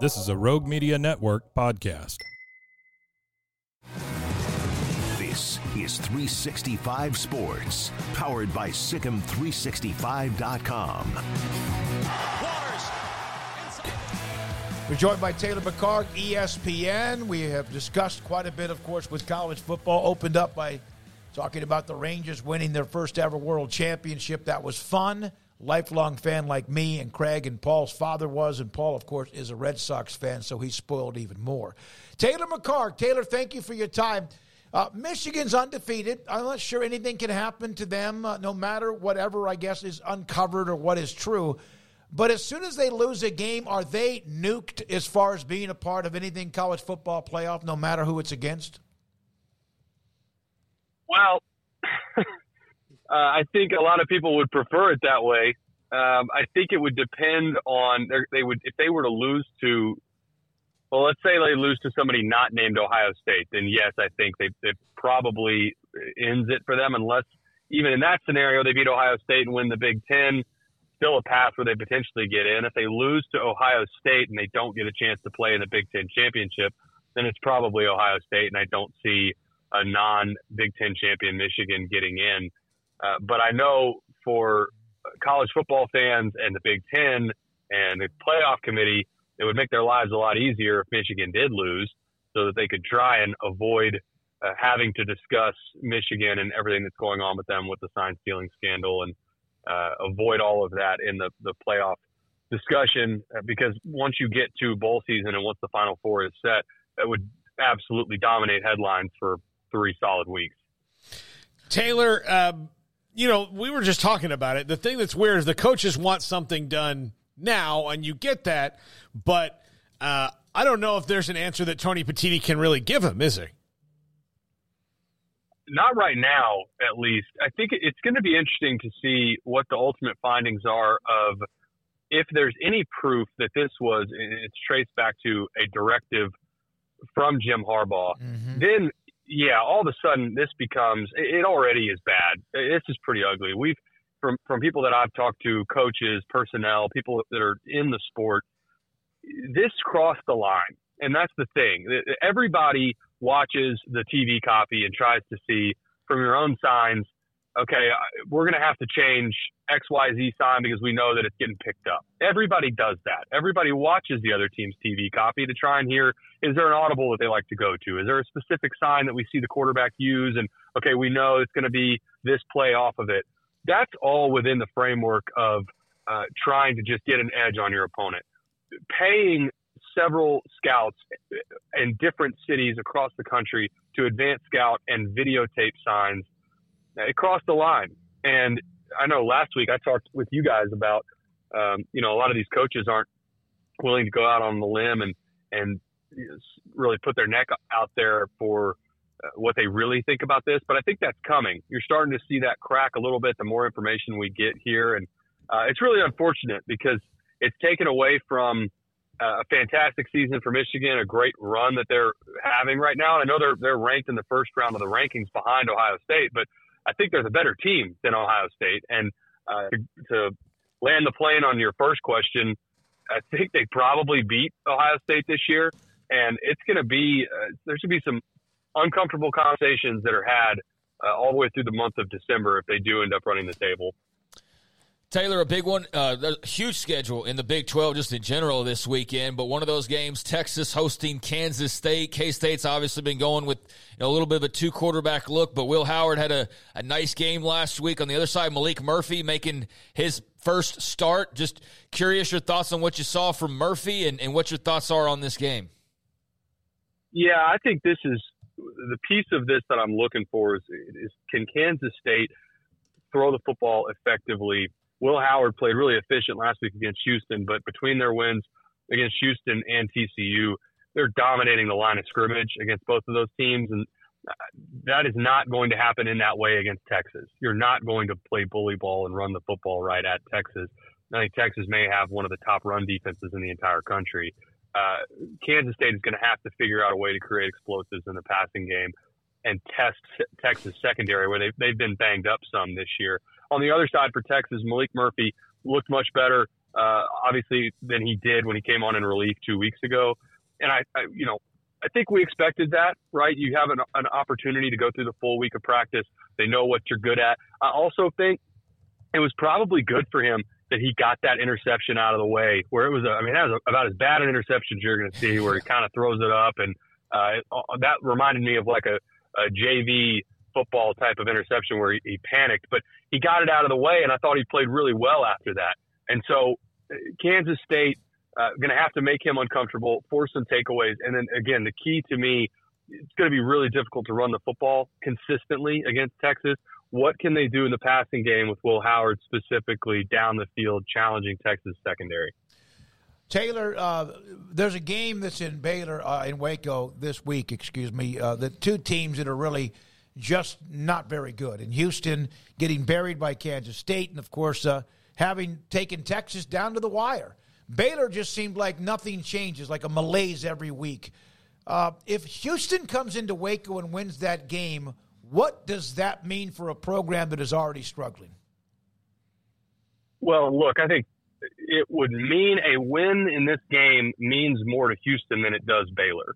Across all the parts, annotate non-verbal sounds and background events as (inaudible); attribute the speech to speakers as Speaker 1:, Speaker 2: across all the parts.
Speaker 1: This is a Rogue Media Network podcast.
Speaker 2: This is 365 Sports, powered by SicEm365.com.
Speaker 3: We're joined by Taylor McHargue, ESPN. We have discussed quite a bit, of course, with college football. Opened up by talking about the Rangers winning their first ever world championship. That was fun lifelong fan like me and Craig and Paul's father was, and Paul, of course, is a Red Sox fan, so he's spoiled even more. Taylor McHargue, Taylor, thank you for your time. Uh, Michigan's undefeated. I'm not sure anything can happen to them, uh, no matter whatever I guess is uncovered or what is true. But as soon as they lose a game, are they nuked as far as being a part of anything college football playoff, no matter who it's against?
Speaker 4: Well, Uh, I think a lot of people would prefer it that way. Um, I think it would depend on they would if they were to lose to, well, let's say they lose to somebody not named Ohio State, then yes, I think they it probably ends it for them. Unless even in that scenario they beat Ohio State and win the Big Ten, still a path where they potentially get in. If they lose to Ohio State and they don't get a chance to play in the Big Ten championship, then it's probably Ohio State, and I don't see a non Big Ten champion Michigan getting in. Uh, but I know for college football fans and the Big Ten and the playoff committee, it would make their lives a lot easier if Michigan did lose so that they could try and avoid uh, having to discuss Michigan and everything that's going on with them with the sign stealing scandal and uh, avoid all of that in the, the playoff discussion uh, because once you get to bowl season and once the final four is set, that would absolutely dominate headlines for three solid weeks.
Speaker 5: Taylor, um, you know, we were just talking about it. The thing that's weird is the coaches want something done now, and you get that, but uh, I don't know if there's an answer that Tony Petitti can really give him, is there?
Speaker 4: Not right now, at least. I think it's going to be interesting to see what the ultimate findings are of if there's any proof that this was, it's traced back to a directive from Jim Harbaugh. Mm-hmm. Then yeah, all of a sudden this becomes it already is bad. This is pretty ugly. We've from from people that I've talked to, coaches, personnel, people that are in the sport, this crossed the line. And that's the thing. Everybody watches the TV copy and tries to see from your own signs okay, we're going to have to change XYZ sign because we know that it's getting picked up. Everybody does that. Everybody watches the other team's TV copy to try and hear is there an audible that they like to go to? Is there a specific sign that we see the quarterback use? And okay, we know it's going to be this play off of it. That's all within the framework of uh, trying to just get an edge on your opponent. Paying several scouts in different cities across the country to advance scout and videotape signs it crossed the line. And I know last week I talked with you guys about, um, you know, a lot of these coaches aren't willing to go out on the limb and, and really put their neck out there for uh, what they really think about this. But I think that's coming. You're starting to see that crack a little bit the more information we get here. And uh, it's really unfortunate because it's taken away from uh, a fantastic season for Michigan, a great run that they're having right now. And I know they're, they're ranked in the first round of the rankings behind Ohio State, but I think there's a better team than Ohio State. And uh, to, to land the plane on your first question, I think they probably beat Ohio State this year. And it's going to be, uh, there should be some uncomfortable conversations that are had uh, all the way through the month of December if they do end up running the table.
Speaker 6: Taylor, a big one, uh, huge schedule in the Big 12 just in general this weekend, but one of those games, Texas hosting Kansas State. K State's obviously been going with you know, a little bit of a two quarterback look, but Will Howard had a, a nice game last week. On the other side, Maalik Murphy making his first start. Just curious your thoughts on what you saw from Murphy and, and what your thoughts are on this game.
Speaker 4: Yeah, I think this is the piece of this that I'm looking for is, is can Kansas State throw the football effectively Will Howard played really efficient last week against Houston, but between their wins against Houston and TCU, they're dominating the line of scrimmage against both of those teams. And uh, that is not going to happen in that way against Texas. You're not going to play bully ball and run the football right at Texas. I think Texas may have one of the top run defenses in the entire country. Uh, Kansas State is going to have to figure out a way to create explosives in the passing game and test Texas secondary where they've, they've been banged up some this year. On the other side for Texas, Maalik Murphy looked much better, uh, obviously, than he did when he came on in relief two weeks ago. And I, I you know, I think we expected that, right? You have an, an opportunity to go through the full week of practice. They know what you're good at. I also think it was probably good for him that he got that interception out of the way, where it was, a, I mean, that was a, about as bad an interception as you're going to see, where he (laughs) kind of throws it up. And uh, that reminded me of like a, a JV football type of interception where he, he panicked, but he got it out of the way, and I thought he played really well after that. And so, uh, Kansas State uh, going to have to make him uncomfortable, force some takeaways, and then again, the key to me, it's going to be really difficult to run the football consistently against Texas. What can they do in the passing game with Will Howard specifically down the field, challenging Texas secondary?
Speaker 3: Taylor, uh, there's a game that's in Baylor uh, in Waco this week. Excuse me. Uh, the two teams that are really just not very good. And Houston, getting buried by Kansas State, and of course, uh, having taken Texas down to the wire. Baylor just seemed like nothing changes, like a malaise every week. Uh, if Houston comes into Waco and wins that game, what does that mean for a program that is already struggling?
Speaker 4: Well, look, I think it would mean a win in this game means more to Houston than it does Baylor,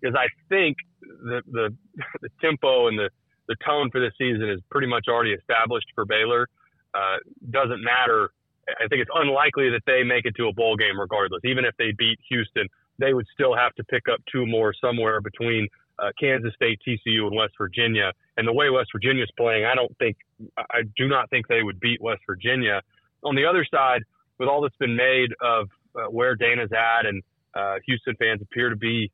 Speaker 4: because I think the the, (laughs) the tempo and the the tone for this season is pretty much already established for Baylor. Uh, doesn't matter. I think it's unlikely that they make it to a bowl game regardless. Even if they beat Houston, they would still have to pick up two more somewhere between uh, Kansas State, TCU, and West Virginia. And the way West Virginia is playing, I don't think, I do not think they would beat West Virginia. On the other side, with all that's been made of uh, where Dana's at, and uh, Houston fans appear to be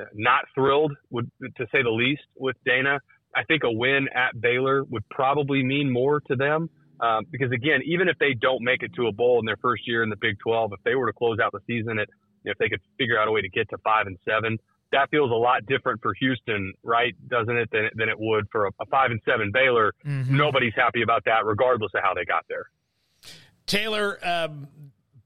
Speaker 4: uh, not thrilled, would, to say the least, with Dana. I think a win at Baylor would probably mean more to them um, because, again, even if they don't make it to a bowl in their first year in the Big 12, if they were to close out the season at, if they could figure out a way to get to five and seven, that feels a lot different for Houston, right? Doesn't it? Than, than it would for a, a five and seven Baylor. Mm-hmm. Nobody's happy about that, regardless of how they got there.
Speaker 5: Taylor, um,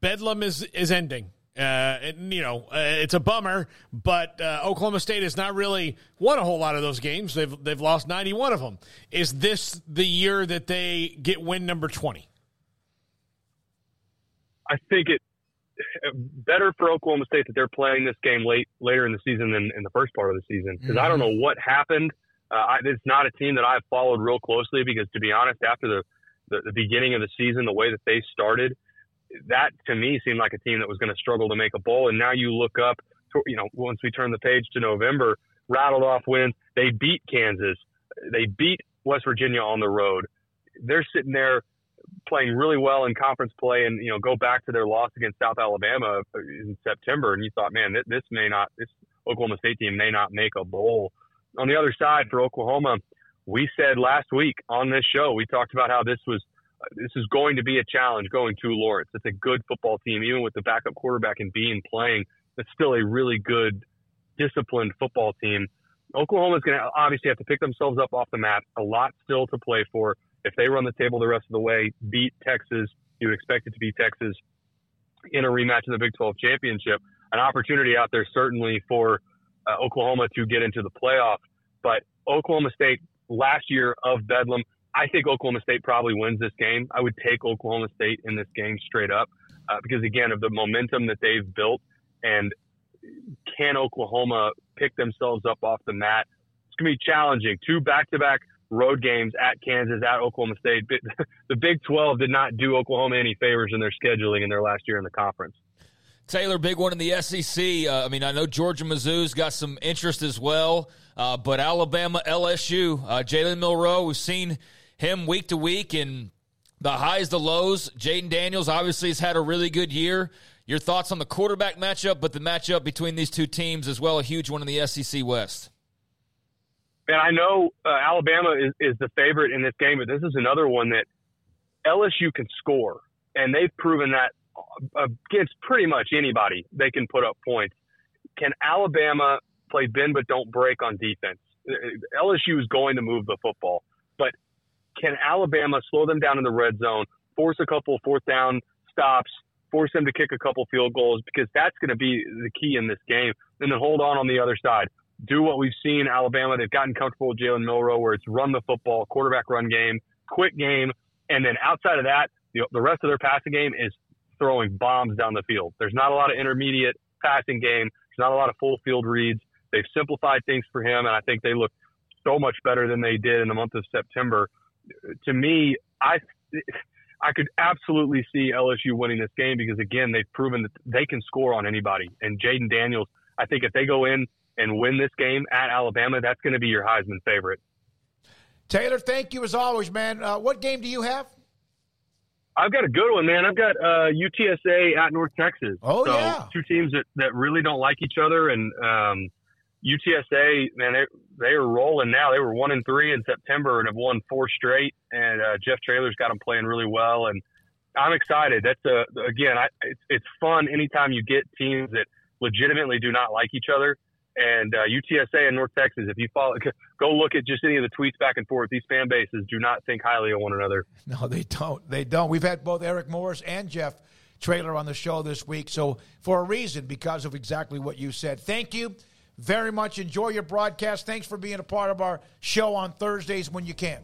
Speaker 5: Bedlam is is ending. Uh, you know, uh, it's a bummer, but uh, Oklahoma State has not really won a whole lot of those games. They've they've lost ninety one of them. Is this the year that they get win number twenty?
Speaker 4: I think it better for Oklahoma State that they're playing this game late later in the season than in the first part of the season because mm-hmm. I don't know what happened. Uh, I, it's not a team that I've followed real closely because, to be honest, after the the, the beginning of the season, the way that they started, that to me seemed like a team that was going to struggle to make a bowl. And now you look up, to, you know, once we turn the page to November, rattled off wins. They beat Kansas. They beat West Virginia on the road. They're sitting there playing really well in conference play, and you know, go back to their loss against South Alabama uh, in September, and you thought, man, this, this may not, this Oklahoma State team may not make a bowl. On the other side for Oklahoma, we said last week on this show, we talked about how this was this is going to be a challenge going to Lawrence. It's a good football team, even with the backup quarterback and Bean playing. It's still a really good, disciplined football team. Oklahoma is going to obviously have to pick themselves up off the mat. A lot still to play for. If they run the table the rest of the way, beat Texas, you expect it to be Texas in a rematch in the Big 12 championship. An opportunity out there certainly for uh, Oklahoma to get into the playoff. But Oklahoma State last year of Bedlam, I think Oklahoma State probably wins this game. I would take Oklahoma State in this game straight up uh, because, again, of the momentum that they've built. And can Oklahoma pick themselves up off the mat? It's going to be challenging. Two back to back road games at Kansas, at Oklahoma State. (laughs) The Big 12 did not do Oklahoma any favors in their scheduling in their last year in the conference.
Speaker 6: Taylor, big one in the SEC. Uh, I mean, I know Georgia Mizzou's got some interest as well, uh, but Alabama, LSU, uh, Jalen Milroe, we've seen him week to week and the highs, the lows. Jayden Daniels obviously has had a really good year. Your thoughts on the quarterback matchup, but the matchup between these two teams as well, a huge one in the SEC West.
Speaker 4: And I know uh, Alabama is, is the favorite in this game, but this is another one that LSU can score, and they've proven that uh, against pretty much anybody, they can put up points. Can Alabama play bend but don't break on defense? Uh, uh, LSU is going to move the football, but can Alabama slow them down in the red zone, force a couple fourth down stops, force them to kick a couple field goals? Because that's going to be the key in this game. And then hold on on the other side. Do what we've seen Alabama. They've gotten comfortable with Jalen Milroe, where it's run the football, quarterback run game, quick game, and then outside of that, the, the rest of their passing game is throwing bombs down the field. There's not a lot of intermediate passing game. There's not a lot of full field reads. They've simplified things for him, and I think they look so much better than they did in the month of September. To me, I I could absolutely see LSU winning this game because again, they've proven that they can score on anybody. And Jayden Daniels, I think if they go in and win this game at Alabama, that's going to be your Heisman favorite.
Speaker 3: Taylor, thank you as always, man. Uh, what game do you have?
Speaker 4: I've got a good one, man. I've got uh, UTSA at North Texas.
Speaker 3: Oh
Speaker 4: so
Speaker 3: yeah,
Speaker 4: two teams that, that really don't like each other, and um, UTSA, man, they are rolling now. They were one and three in September and have won four straight. And uh, Jeff Traylor's got them playing really well, and I'm excited. That's a again, I, it's it's fun anytime you get teams that legitimately do not like each other and uh, UTSA and North Texas. If you follow, (laughs) go look at just any of the tweets back and forth. These fan bases do not think highly of one another. (laughs)
Speaker 3: No, they don't. They don't. We've had both Eric Morris and Jeff Trailer on the show this week, so for a reason, because of exactly what you said. Thank you very much. Enjoy your broadcast. Thanks for being a part of our show on Thursdays when you can.